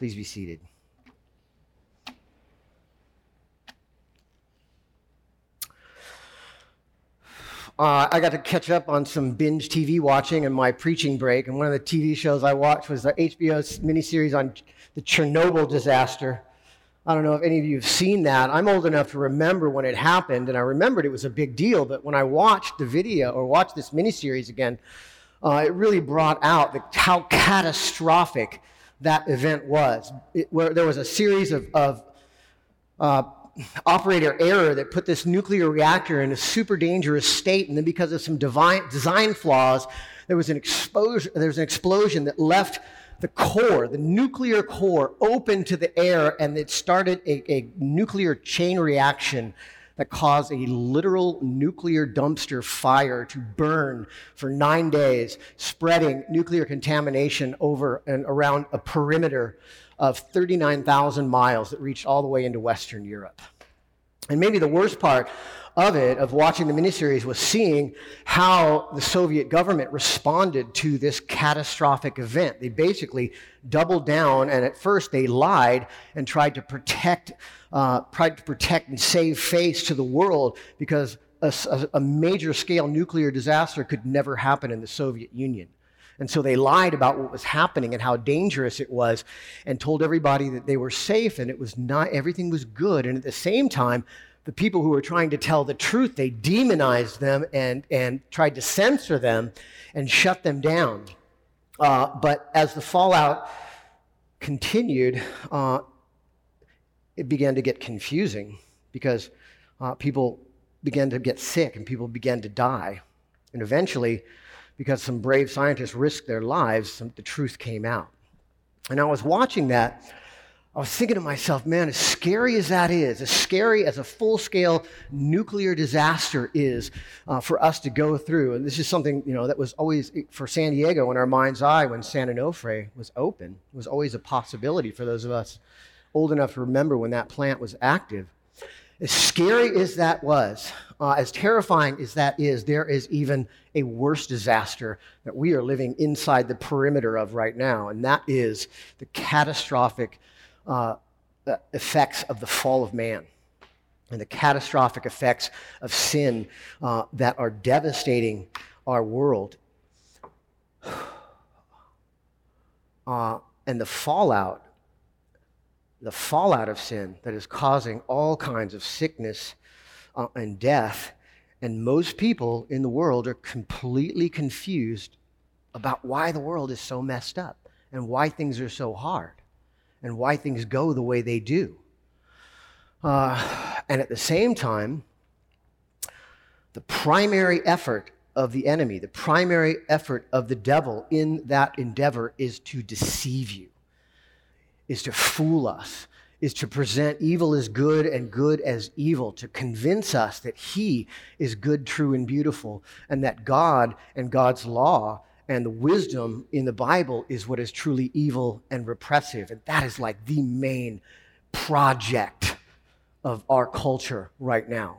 Please be seated. Uh, I got to catch up on some binge TV watching in my preaching break, and one of the TV shows I watched was the HBO miniseries on the Chernobyl disaster. I don't know if any of you have seen that. I'm old enough to remember when it happened, and I remembered it was a big deal. But when I watched the video or watched this miniseries again, uh, it really brought out the, how catastrophic that event was. It, where there was a series of, of uh, operator error that put this nuclear reactor in a super dangerous state, and then because of some divine, design flaws, there was an explosion. There was an explosion that left the core, the nuclear core, open to the air, and it started a, a nuclear chain reaction that caused a literal nuclear dumpster fire to burn for nine days, spreading nuclear contamination over and around a perimeter of 39,000 miles that reached all the way into Western Europe. And maybe the worst part of it, of watching the miniseries, was seeing how the Soviet government responded to this catastrophic event. They basically doubled down, and at first they lied and tried to protect, uh, tried to protect and save face to the world because a, a major scale nuclear disaster could never happen in the Soviet Union. And so they lied about what was happening and how dangerous it was and told everybody that they were safe and it was not, everything was good. And at the same time, the people who were trying to tell the truth, they demonized them and, and tried to censor them and shut them down. Uh, but as the fallout continued, uh, it began to get confusing because uh, people began to get sick and people began to die. And eventually, because some brave scientists risked their lives, some, the truth came out. And I was watching that. I was thinking to myself, man, as scary as that is, as scary as a full scale nuclear disaster is uh, for us to go through, and this is something you know that was always for San Diego in our mind's eye when San Onofre was open, was always a possibility for those of us old enough to remember when that plant was active. As scary as that was, uh, as terrifying as that is, there is even a worse disaster that we are living inside the perimeter of right now, and that is the catastrophic uh, effects of the fall of man and the catastrophic effects of sin uh, that are devastating our world. Uh, and the fallout the fallout of sin that is causing all kinds of sickness uh, and death. And most people in the world are completely confused about why the world is so messed up and why things are so hard and why things go the way they do. Uh, and at the same time, the primary effort of the enemy, the primary effort of the devil in that endeavor is to deceive you is to fool us, is to present evil as good and good as evil, to convince us that He is good, true, and beautiful, and that God and God's law and the wisdom in the Bible is what is truly evil and repressive. And that is like the main project of our culture right now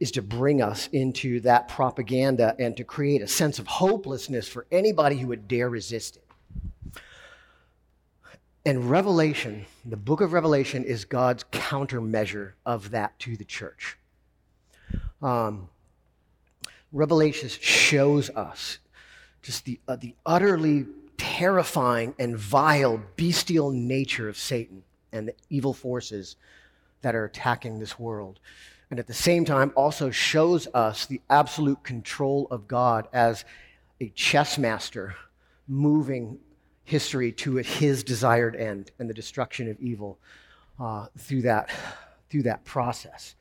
is to bring us into that propaganda and to create a sense of hopelessness for anybody who would dare resist it. And Revelation, the book of Revelation, is God's countermeasure of that to the church. Um, Revelation shows us just the, uh, the utterly terrifying and vile, bestial nature of Satan and the evil forces that are attacking this world. And at the same time, also shows us the absolute control of God as a chess master moving history to his desired end and the destruction of evil uh, through, that, through that process.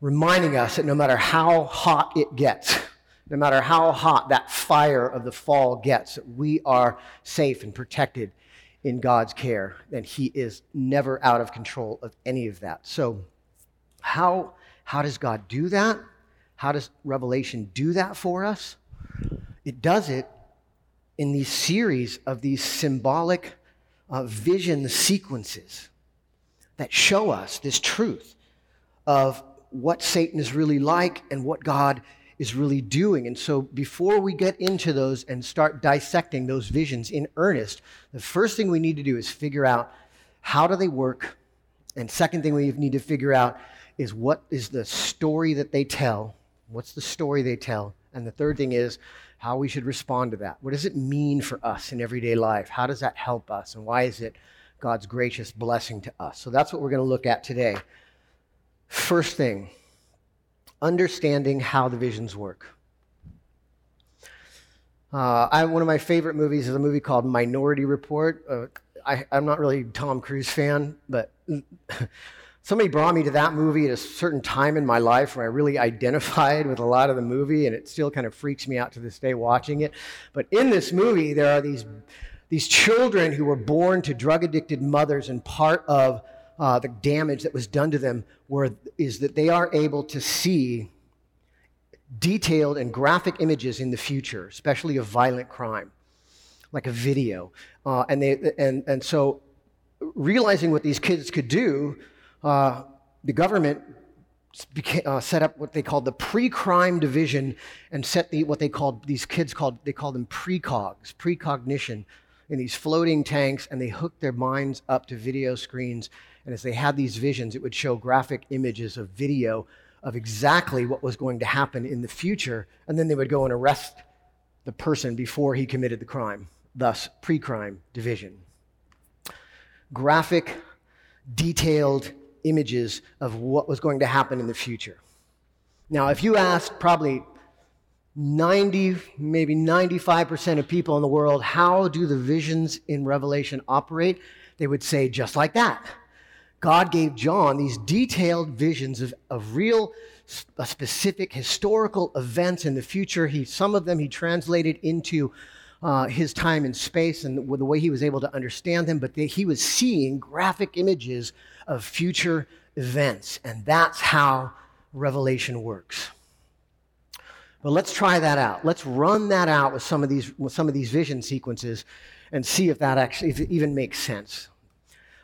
Reminding us that no matter how hot it gets, no matter how hot that fire of the fall gets, we are safe and protected in God's care, and He is never out of control of any of that. So, how, how does God do that? How does Revelation do that for us? It does it in these series of these symbolic uh, vision sequences that show us this truth of what Satan is really like and what God is really doing. And so, before we get into those and start dissecting those visions in earnest, the first thing we need to do is figure out how do they work. And second thing we need to figure out is what is the story that they tell? What's the story they tell? And the third thing is how we should respond to that. What does it mean for us in everyday life? How does that help us? And why is it God's gracious blessing to us? So that's what we're going to look at today. First thing, understanding how the visions work. Uh, I, one of my favorite movies is a movie called Minority Report. Uh, I, am not really a Tom Cruise fan, but somebody brought me to that movie at a certain time in my life where I really identified with a lot of the movie, and it still kind of freaks me out to this day watching it. But in this movie, there are these, these children who were born to drug addicted mothers, and part of uh, the damage that was done to them were, is that they are able to see detailed and graphic images in the future, especially of violent crime, like a video. Uh, and, they, and, and so, realizing what these kids could do, uh, the government became, uh, set up what they called the pre-crime division and set the, what they called these kids called they called them precogs, precognition, in these floating tanks, and they hooked their minds up to video screens and as they had these visions, it would show graphic images of video of exactly what was going to happen in the future. And then they would go and arrest the person before he committed the crime, thus, pre crime division. Graphic, detailed images of what was going to happen in the future. Now, if you ask probably 90, maybe 95% of people in the world, how do the visions in Revelation operate? They would say just like that. God gave John these detailed visions of, of real, specific historical events in the future. He, some of them he translated into uh, his time and space and the, the way he was able to understand them, but he was seeing graphic images of future events. And that's how Revelation works. But let's try that out. Let's run that out with some of these, with some of these vision sequences and see if that actually if even makes sense.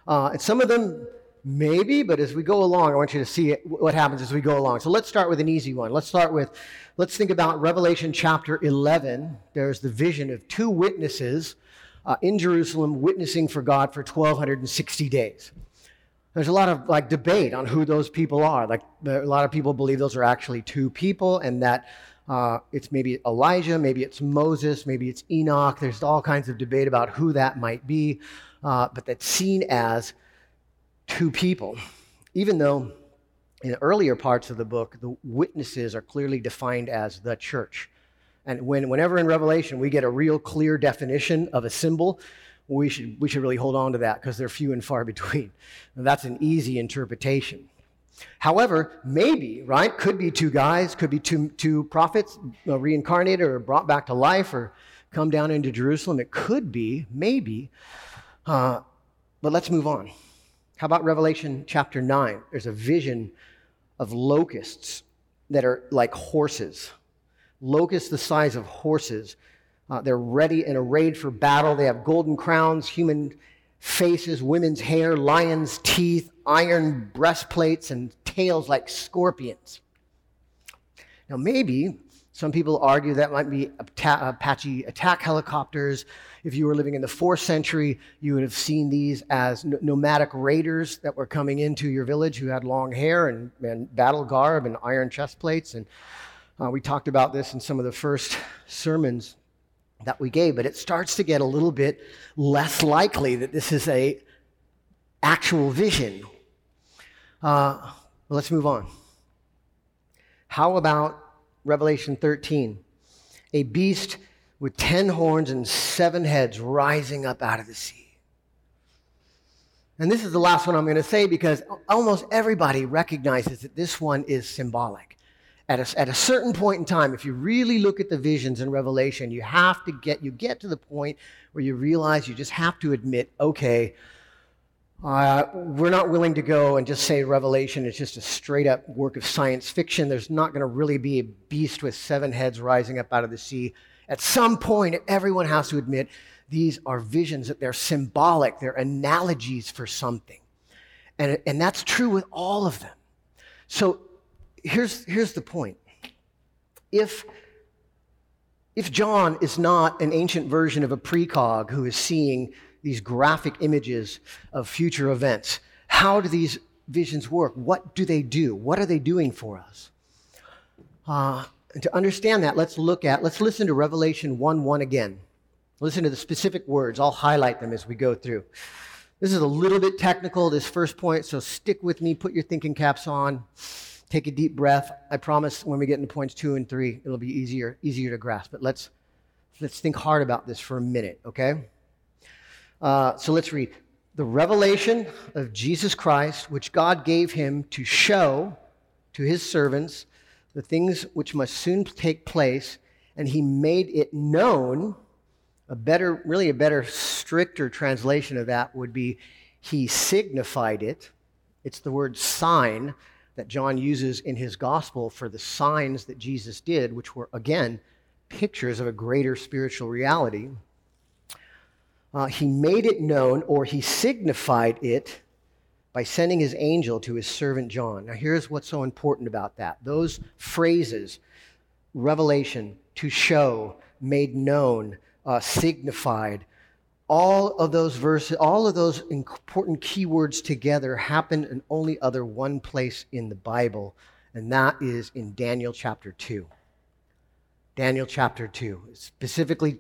Uh, and some of them Maybe, but as we go along, I want you to see what happens as we go along. So let's start with an easy one. Let's start with, let's think about Revelation chapter 11. There's the vision of two witnesses uh, in Jerusalem witnessing for God for 1,260 days. There's a lot of like debate on who those people are. Like a lot of people believe those are actually two people, and that uh, it's maybe Elijah, maybe it's Moses, maybe it's Enoch. There's all kinds of debate about who that might be, uh, but that's seen as two people, even though in earlier parts of the book, the witnesses are clearly defined as the church. And when, whenever in Revelation we get a real clear definition of a symbol, we should, we should really hold on to that because they're few and far between. And that's an easy interpretation. However, maybe, right? Could be two guys, could be two, two prophets uh, reincarnated or brought back to life or come down into Jerusalem. It could be, maybe. Uh, but let's move on. How about Revelation chapter 9? There's a vision of locusts that are like horses. Locusts the size of horses. Uh, they're ready and arrayed for battle. They have golden crowns, human faces, women's hair, lions' teeth, iron breastplates, and tails like scorpions. Now, maybe some people argue that might be Apache attack helicopters. If you were living in the fourth century, you would have seen these as nomadic raiders that were coming into your village who had long hair and, and battle garb and iron chest plates. And uh, we talked about this in some of the first sermons that we gave, but it starts to get a little bit less likely that this is a actual vision. Uh, let's move on. How about Revelation 13. A beast with ten horns and seven heads rising up out of the sea. And this is the last one I'm going to say because almost everybody recognizes that this one is symbolic. at a, at a certain point in time, if you really look at the visions in Revelation, you have to get, you get to the point where you realize you just have to admit, okay, uh, we're not willing to go and just say Revelation is just a straight up work of science fiction. There's not going to really be a beast with seven heads rising up out of the sea. At some point, everyone has to admit these are visions, that they're symbolic, they're analogies for something. And, and that's true with all of them. So here's, here's the point. If, if John is not an ancient version of a precog who is seeing these graphic images of future events, how do these visions work? What do they do? What are they doing for us? Uh, to understand that, let's look at, let's listen to Revelation 1 1 again. Listen to the specific words. I'll highlight them as we go through. This is a little bit technical, this first point, so stick with me, put your thinking caps on. Take a deep breath. I promise when we get into points two and three, it'll be easier, easier to grasp. But let's, let's think hard about this for a minute, okay? Uh, so let's read. The revelation of Jesus Christ, which God gave him to show to his servants the things which must soon take place, and he made it known. A better, really, a better, stricter translation of that would be he signified it. It's the word sign that John uses in his gospel for the signs that Jesus did, which were, again, pictures of a greater spiritual reality. Uh, he made it known or he signified it by sending his angel to his servant John. Now, here's what's so important about that those phrases, revelation, to show, made known, uh, signified, all of those verses, all of those important keywords together happen in only other one place in the Bible, and that is in Daniel chapter 2. Daniel chapter 2, specifically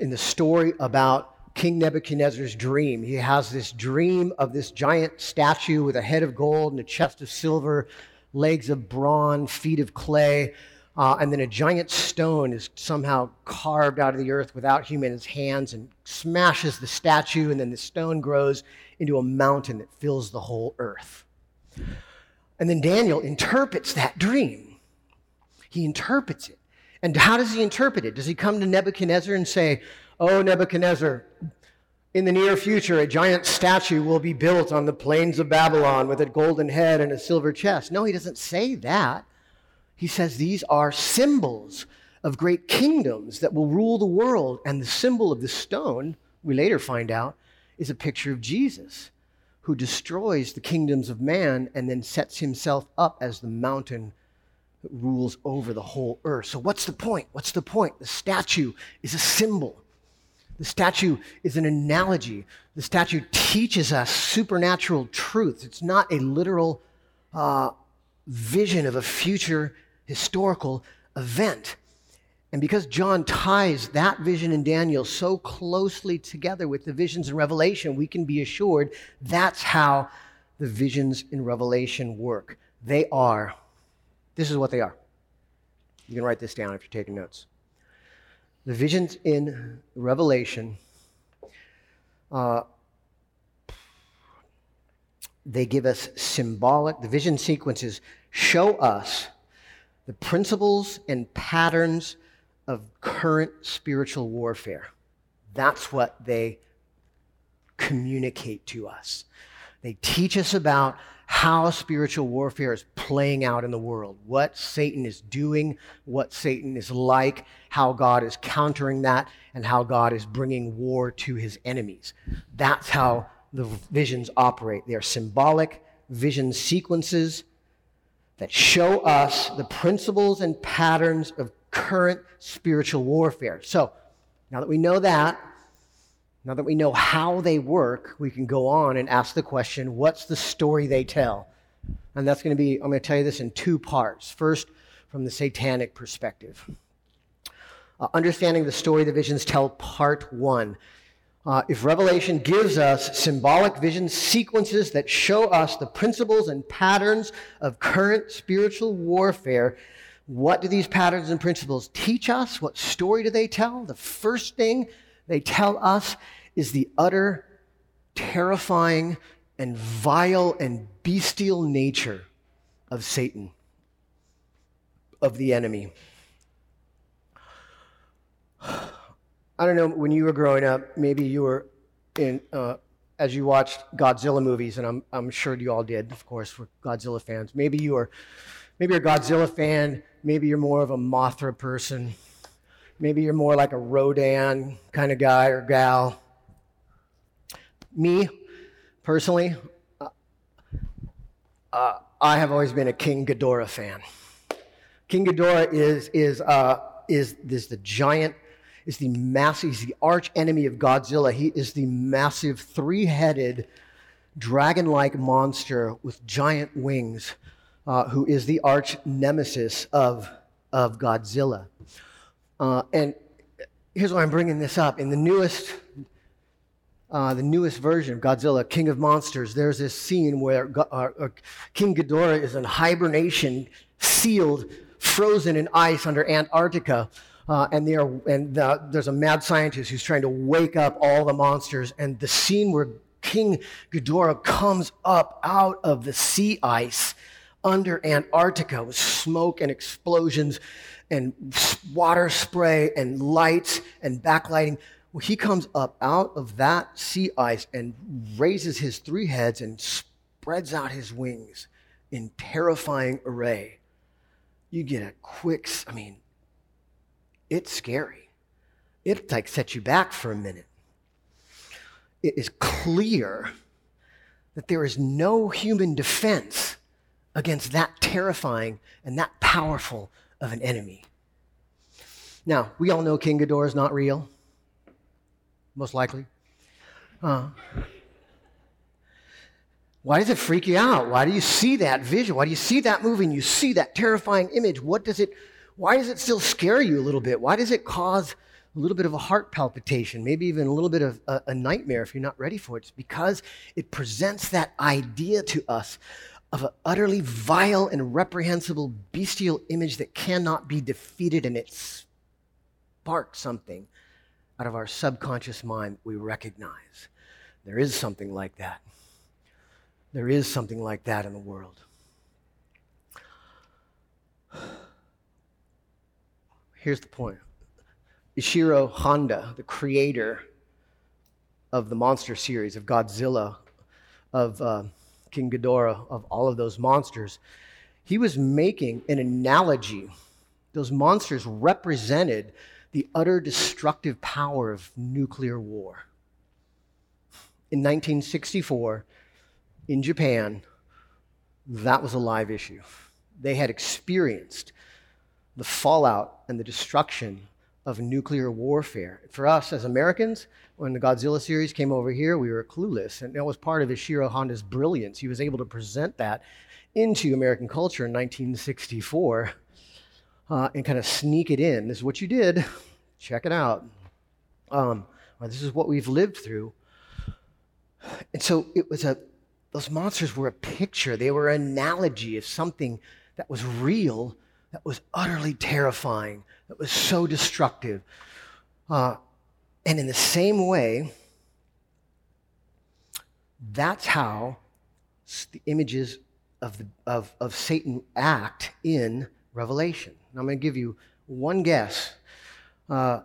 in the story about King Nebuchadnezzar's dream. He has this dream of this giant statue with a head of gold and a chest of silver, legs of bronze, feet of clay. Uh, and then a giant stone is somehow carved out of the earth without human hands and smashes the statue, and then the stone grows into a mountain that fills the whole earth. And then Daniel interprets that dream. He interprets it. And how does he interpret it? Does he come to Nebuchadnezzar and say, Oh, Nebuchadnezzar, in the near future, a giant statue will be built on the plains of Babylon with a golden head and a silver chest? No, he doesn't say that. He says these are symbols of great kingdoms that will rule the world. And the symbol of the stone, we later find out, is a picture of Jesus, who destroys the kingdoms of man and then sets himself up as the mountain that rules over the whole earth. So, what's the point? What's the point? The statue is a symbol. The statue is an analogy. The statue teaches us supernatural truths. It's not a literal uh, vision of a future historical event. And because John ties that vision in Daniel so closely together with the visions in Revelation, we can be assured that's how the visions in Revelation work. They are, this is what they are. You can write this down if you're taking notes. The visions in Revelation, uh, they give us symbolic, the vision sequences show us the principles and patterns of current spiritual warfare. That's what they communicate to us. They teach us about how spiritual warfare is playing out in the world, what Satan is doing, what Satan is like, how God is countering that, and how God is bringing war to his enemies. That's how the visions operate. They are symbolic vision sequences that show us the principles and patterns of current spiritual warfare. So, now that we know that, now that we know how they work, we can go on and ask the question what's the story they tell? And that's going to be, I'm going to tell you this in two parts. First, from the satanic perspective. Uh, understanding the story the visions tell, part one. Uh, if Revelation gives us symbolic vision sequences that show us the principles and patterns of current spiritual warfare, what do these patterns and principles teach us? What story do they tell? The first thing they tell us is the utter, terrifying, and vile and bestial nature of Satan. of the enemy. I don't know, when you were growing up, maybe you were in, uh, as you watched Godzilla movies, and I'm, I'm sure you all did, of course, we're Godzilla fans. Maybe you were, maybe you're a Godzilla fan, maybe you're more of a Mothra person, maybe you're more like a Rodan kind of guy or gal. Me, personally, uh, uh, I have always been a King Ghidorah fan. King Ghidorah is, is, uh, is, is the giant is the massive, he's the arch enemy of Godzilla. He is the massive three headed dragon like monster with giant wings, uh, who is the arch nemesis of, of Godzilla. Uh, and here's why I'm bringing this up. In the newest, uh, the newest version of Godzilla, King of Monsters, there's this scene where uh, uh, King Ghidorah is in hibernation, sealed, frozen in ice under Antarctica. Uh, and, are, and the, there's a mad scientist who's trying to wake up all the monsters. And the scene where King Ghidorah comes up out of the sea ice under Antarctica with smoke and explosions and water spray and lights and backlighting. Well, he comes up out of that sea ice and raises his three heads and spreads out his wings in terrifying array. You get a quick, I mean, it's scary. It like sets you back for a minute. It is clear that there is no human defense against that terrifying and that powerful of an enemy. Now, we all know King Ghidorah is not real, most likely. Uh, why does it freak you out? Why do you see that vision? Why do you see that movie and you see that terrifying image? What does it why does it still scare you a little bit? Why does it cause a little bit of a heart palpitation, maybe even a little bit of a, a nightmare if you're not ready for it? It's because it presents that idea to us of an utterly vile and reprehensible bestial image that cannot be defeated, and it sparks something out of our subconscious mind we recognize. There is something like that. There is something like that in the world. Here's the point Ishiro Honda, the creator of the monster series, of Godzilla, of uh, King Ghidorah, of all of those monsters, he was making an analogy. Those monsters represented the utter destructive power of nuclear war. In 1964, in Japan, that was a live issue. They had experienced the fallout and the destruction of nuclear warfare. For us as Americans, when the Godzilla series came over here, we were clueless. And that was part of Ishiro Honda's brilliance. He was able to present that into American culture in 1964 uh, and kind of sneak it in. This is what you did. Check it out. Um, this is what we've lived through. And so it was a, those monsters were a picture, they were an analogy of something that was real that was utterly terrifying, that was so destructive. Uh, and in the same way, that's how the images of, the, of, of Satan act in Revelation. I'm going to give you one guess. Uh,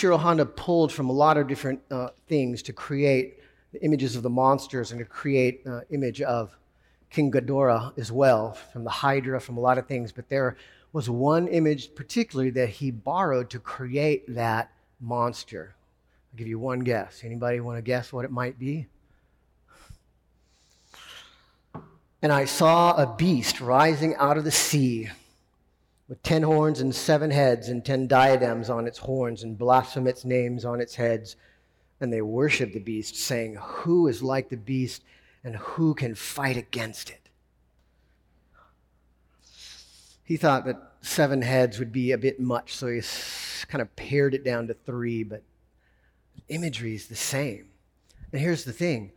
Honda pulled from a lot of different uh, things to create the images of the monsters and to create uh, image of King Ghidorah as well, from the Hydra, from a lot of things. But there was one image particularly that he borrowed to create that monster. I'll give you one guess. Anybody want to guess what it might be? And I saw a beast rising out of the sea with ten horns and seven heads and ten diadems on its horns and blasphemous names on its heads. And they worshiped the beast, saying, Who is like the beast? And who can fight against it? He thought that seven heads would be a bit much, so he kind of pared it down to three, but imagery is the same. And here's the thing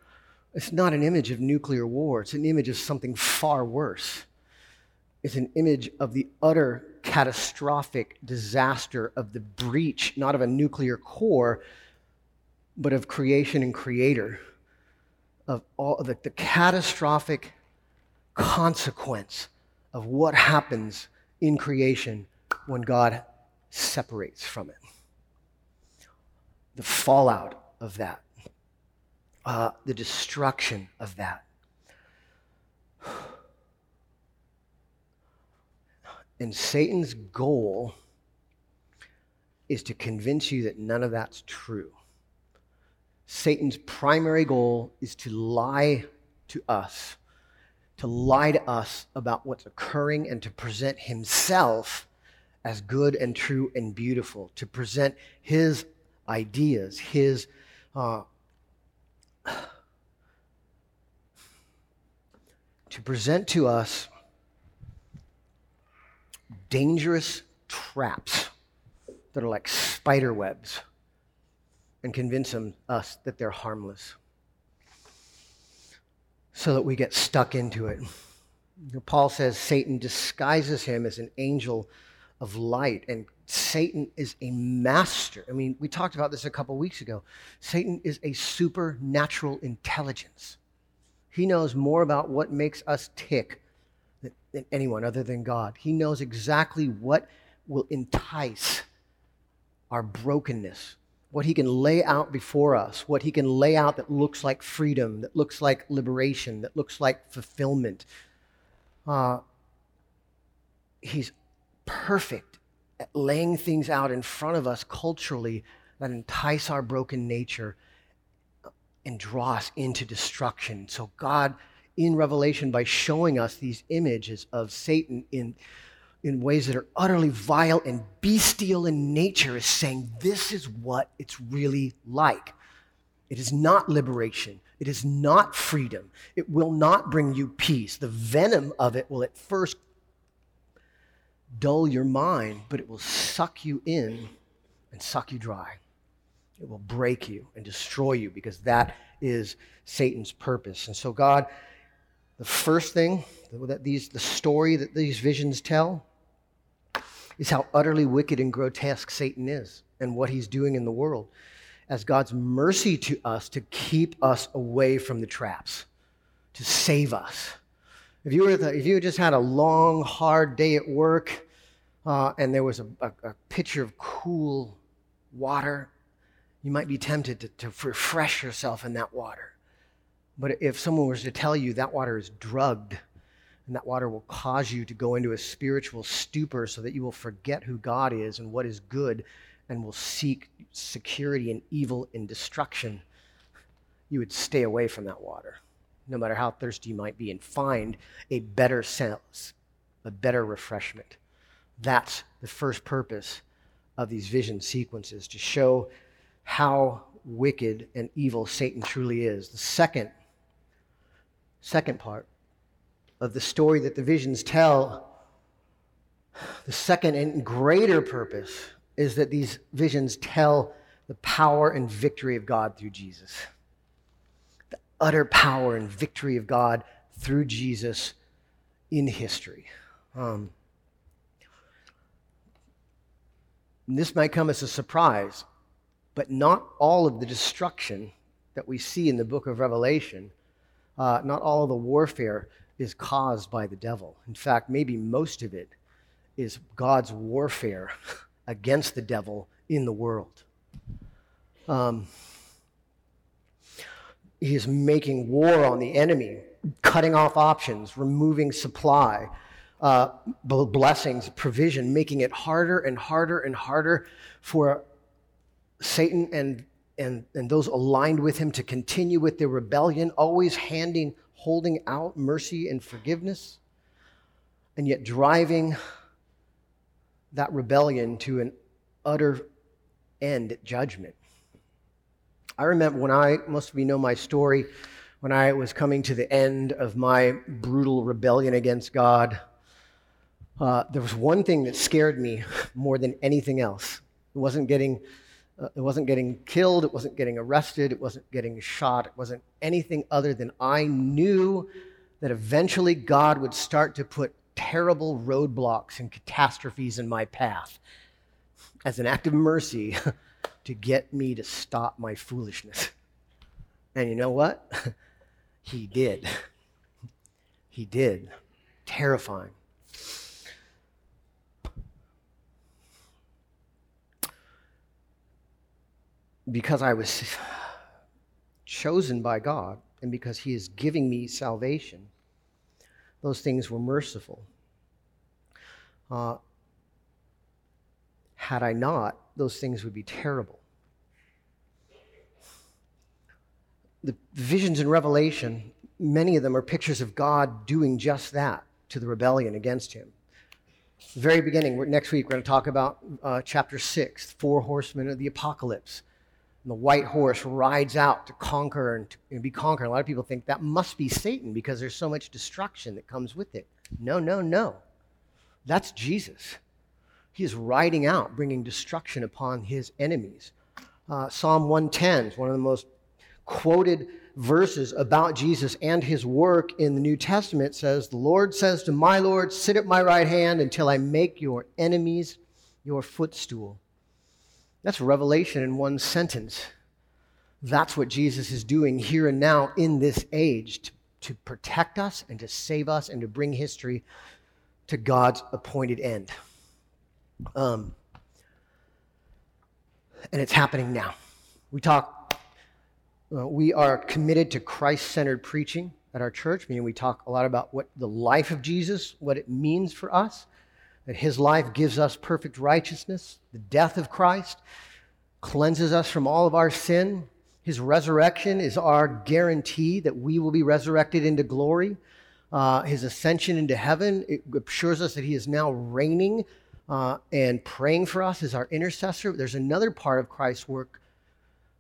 it's not an image of nuclear war, it's an image of something far worse. It's an image of the utter catastrophic disaster of the breach, not of a nuclear core, but of creation and creator of all the, the catastrophic consequence of what happens in creation when God separates from it. The fallout of that, uh, the destruction of that. And Satan's goal is to convince you that none of that's true. Satan's primary goal is to lie to us, to lie to us about what's occurring and to present himself as good and true and beautiful, to present his ideas, his uh, to present to us dangerous traps that are like spider webs and convince them, us that they're harmless so that we get stuck into it. Paul says Satan disguises him as an angel of light, and Satan is a master. I mean, we talked about this a couple weeks ago. Satan is a supernatural intelligence. He knows more about what makes us tick than, than anyone other than God. He knows exactly what will entice our brokenness, what he can lay out before us, what he can lay out that looks like freedom, that looks like liberation, that looks like fulfillment. Uh, he's perfect at laying things out in front of us culturally that entice our broken nature and draw us into destruction. So, God, in Revelation, by showing us these images of Satan in in ways that are utterly vile and bestial in nature is saying this is what it's really like. It is not liberation. It is not freedom. It will not bring you peace. The venom of it will at first dull your mind, but it will suck you in and suck you dry. It will break you and destroy you because that is Satan's purpose. And so, God, the first thing that these, the story that these visions tell is how utterly wicked and grotesque Satan is and what he's doing in the world as God's mercy to us to keep us away from the traps, to save us. If you, were the, if you just had a long, hard day at work uh, and there was a, a, a pitcher of cool water, you might be tempted to, to refresh yourself in that water. But if someone was to tell you that water is drugged, and that water will cause you to go into a spiritual stupor so that you will forget who God is and what is good and will seek security and evil and destruction. You would stay away from that water, no matter how thirsty you might be, and find a better sense, a better refreshment. That's the first purpose of these vision sequences to show how wicked and evil Satan truly is. The second, second part of the story that the visions tell, the second and greater purpose is that these visions tell the power and victory of God through Jesus. The utter power and victory of God through Jesus in history. Um, this might come as a surprise, but not all of the destruction that we see in the book of Revelation, uh, not all of the warfare is caused by the devil. In fact, maybe most of it is God's warfare against the devil in the world. Um, he is making war on the enemy, cutting off options, removing supply, uh, blessings, provision, making it harder and harder and harder for Satan and, and, and those aligned with him to continue with their rebellion, always handing holding out mercy and forgiveness, and yet driving that rebellion to an utter end at judgment. I remember when I, most of you know my story, when I was coming to the end of my brutal rebellion against God, uh, there was one thing that scared me more than anything else. It wasn't getting uh, it wasn't getting killed, it wasn't getting arrested, it wasn't getting shot, it wasn't anything other than I knew that eventually God would start to put terrible roadblocks and catastrophes in my path as an act of mercy to get me to stop my foolishness. And you know what? he did. He did. Terrifying. Because I was chosen by God and because He is giving me salvation, those things were merciful. Uh, had I not, those things would be terrible. The visions in Revelation, many of them are pictures of God doing just that to the rebellion against Him. Very beginning, next week, we're going to talk about uh, chapter 6, four horsemen of the apocalypse. And the white horse rides out to conquer and, to, and be conquered. A lot of people think that must be Satan because there's so much destruction that comes with it. No, no, no. That's Jesus. He is riding out, bringing destruction upon his enemies. Uh, Psalm 110 is one of the most quoted verses about Jesus and his work in the New Testament says, The Lord says to my Lord, Sit at my right hand until I make your enemies your footstool. That's revelation in one sentence. That's what Jesus is doing here and now in this age to, to protect us and to save us and to bring history to God's appointed end. Um, and it's happening now. We talk, uh, we are committed to Christ centered preaching at our church, meaning we talk a lot about what the life of Jesus, what it means for us, that his life gives us perfect righteousness, the death of Christ cleanses us from all of our sin. His resurrection is our guarantee that we will be resurrected into glory. Uh, his ascension into heaven it assures us that he is now reigning uh, and praying for us as our intercessor. There's another part of Christ's work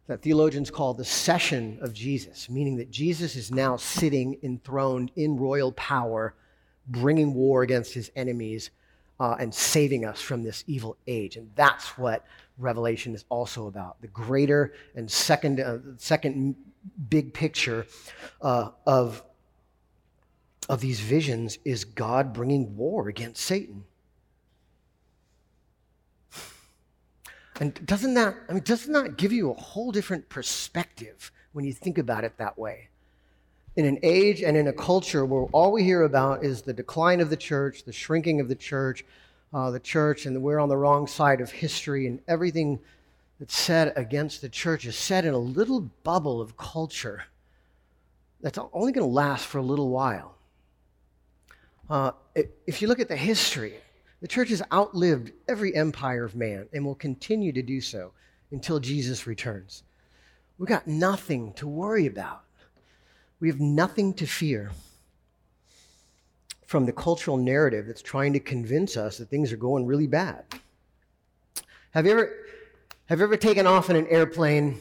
that theologians call the session of Jesus, meaning that Jesus is now sitting enthroned in royal power, bringing war against his enemies uh, and saving us from this evil age. And that's what Revelation is also about the greater and second, uh, second big picture uh, of, of these visions is God bringing war against Satan. And doesn't that, I mean, doesn't that give you a whole different perspective when you think about it that way? In an age and in a culture where all we hear about is the decline of the church, the shrinking of the church, uh, the church, and we're on the wrong side of history, and everything that's said against the church is said in a little bubble of culture that's only going to last for a little while. Uh, if you look at the history, the church has outlived every empire of man and will continue to do so until Jesus returns. We've got nothing to worry about. We have nothing to fear from the cultural narrative that's trying to convince us that things are going really bad. Have you ever, have you ever taken off in an airplane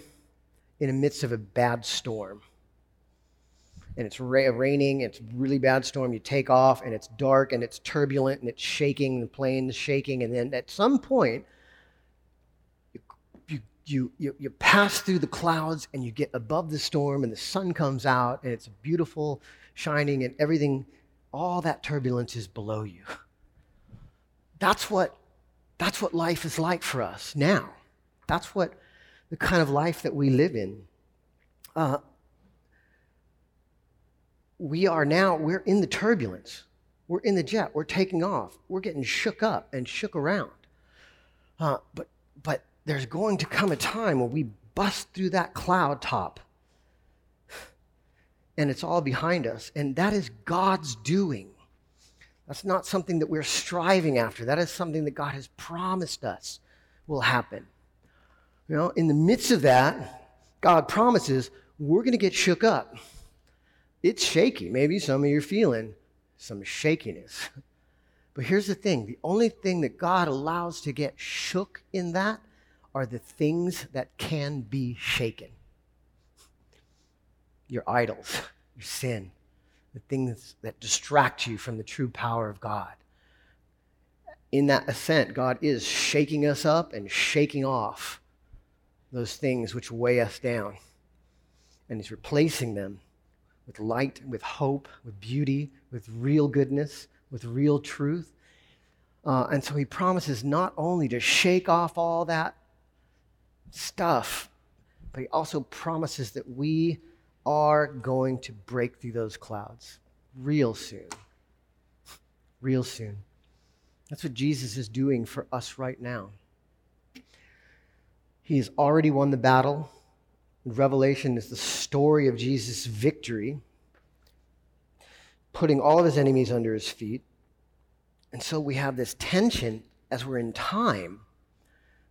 in the midst of a bad storm? and it's ra- raining, it's really bad storm. You take off, and it's dark, and it's turbulent, and it's shaking, the plane's shaking, and then at some point, you, you, you, pass through the clouds, and you get above the storm, and the sun comes out, and it's beautiful, shining, and everything, all that turbulence is below you. That's what, that's what life is like for us now. That's what the kind of life that we live in. Uh, we are now, we're in the turbulence. We're in the jet. We're taking off. We're getting shook up and shook around. Uh, but, but there's going to come a time when we bust through that cloud top and it's all behind us. And that is God's doing. That's not something that we're striving after. That is something that God has promised us will happen. You know, in the midst of that, God promises we're going to get shook up it's shaky. Maybe some of you are feeling some shakiness. But here's the thing the only thing that God allows to get shook in that are the things that can be shaken your idols, your sin, the things that distract you from the true power of God. In that ascent, God is shaking us up and shaking off those things which weigh us down. And He's replacing them with light, with hope, with beauty, with real goodness, with real truth. Uh, and so he promises not only to shake off all that stuff, but he also promises that we are going to break through those clouds real soon. Real soon. That's what Jesus is doing for us right now. He has already won the battle. Revelation is the story of Jesus' victory, putting all of his enemies under his feet. And so we have this tension as we're in time,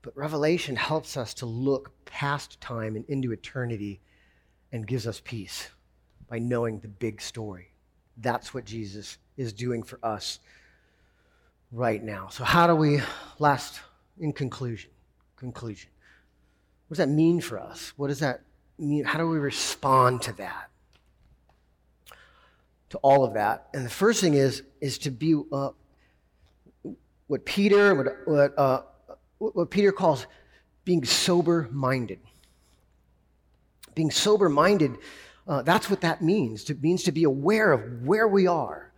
but Revelation helps us to look past time and into eternity and gives us peace by knowing the big story. That's what Jesus is doing for us right now. So, how do we, last, in conclusion, conclusion, what does that mean for us? What does that mean? How do we respond to that? To all of that. And the first thing is, is to be uh, what Peter, what, what, uh, what Peter calls being sober minded. Being sober minded, uh, that's what that means. It means to be aware of where we are,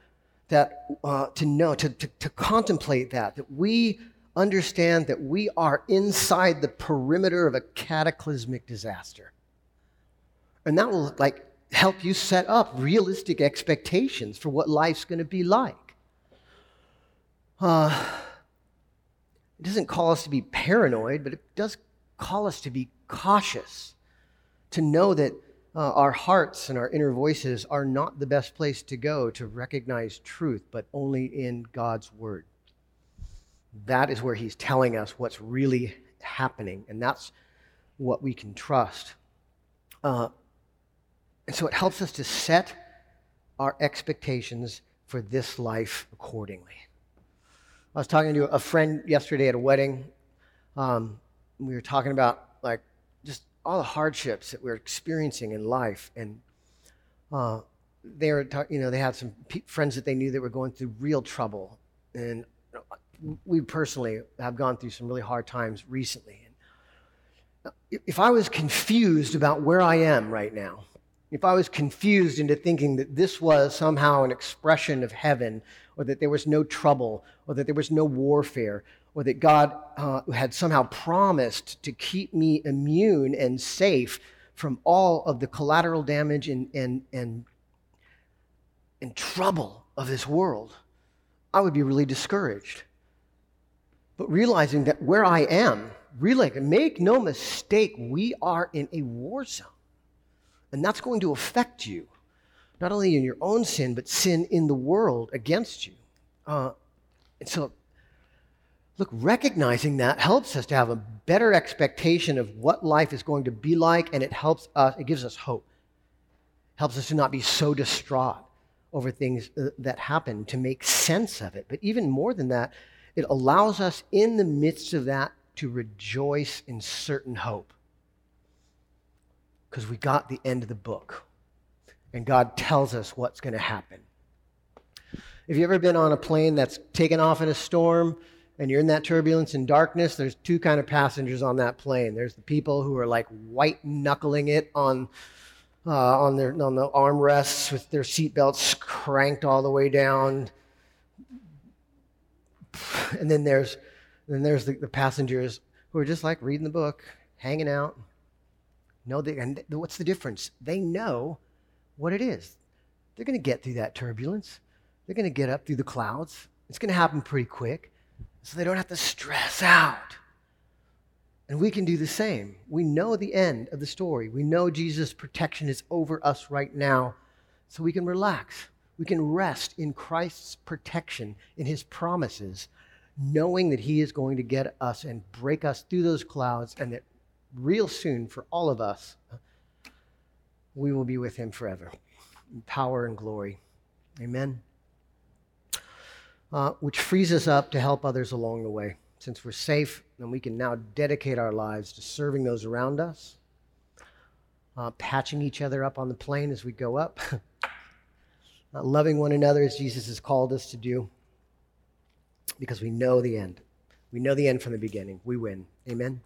that uh, to know, to, to, to contemplate that, that we understand that we are inside the perimeter of a cataclysmic disaster. And that will like help you set up realistic expectations for what life's going to be like. Uh, it doesn't call us to be paranoid, but it does call us to be cautious, to know that uh, our hearts and our inner voices are not the best place to go to recognize truth, but only in God's Word. That is where He's telling us what's really happening, and that's what we can trust. Uh, and so it helps us to set our expectations for this life accordingly. I was talking to a friend yesterday at a wedding. Um, we were talking about like just all the hardships that we're experiencing in life, and uh, they were, you know, they had some pe- friends that they knew that were going through real trouble, and we personally have gone through some really hard times recently. And if I was confused about where I am right now, if I was confused into thinking that this was somehow an expression of heaven, or that there was no trouble, or that there was no warfare, or that God uh, had somehow promised to keep me immune and safe from all of the collateral damage and, and, and, and trouble of this world, I would be really discouraged. But realizing that where I am, really, make no mistake, we are in a war zone. And that's going to affect you, not only in your own sin, but sin in the world against you. Uh, and so, look, recognizing that helps us to have a better expectation of what life is going to be like, and it helps us, it gives us hope. Helps us to not be so distraught over things uh, that happen, to make sense of it. But even more than that, it allows us in the midst of that to rejoice in certain hope because we got the end of the book. And God tells us what's going to happen. Have you ever been on a plane that's taken off in a storm and you're in that turbulence and darkness? There's two kind of passengers on that plane. There's the people who are like white knuckling it on uh, on their on the armrests with their seatbelts cranked all the way down. And then there's then there's the, the passengers who are just like reading the book, hanging out, no, they, and what's the difference? They know what it is. They're going to get through that turbulence. They're going to get up through the clouds. It's going to happen pretty quick, so they don't have to stress out. And we can do the same. We know the end of the story. We know Jesus' protection is over us right now, so we can relax. We can rest in Christ's protection, in his promises, knowing that he is going to get us and break us through those clouds and that real soon for all of us, we will be with him forever in power and glory. Amen. Uh, which frees us up to help others along the way. Since we're safe, then we can now dedicate our lives to serving those around us, uh, patching each other up on the plane as we go up, uh, loving one another as Jesus has called us to do, because we know the end. We know the end from the beginning. We win. Amen.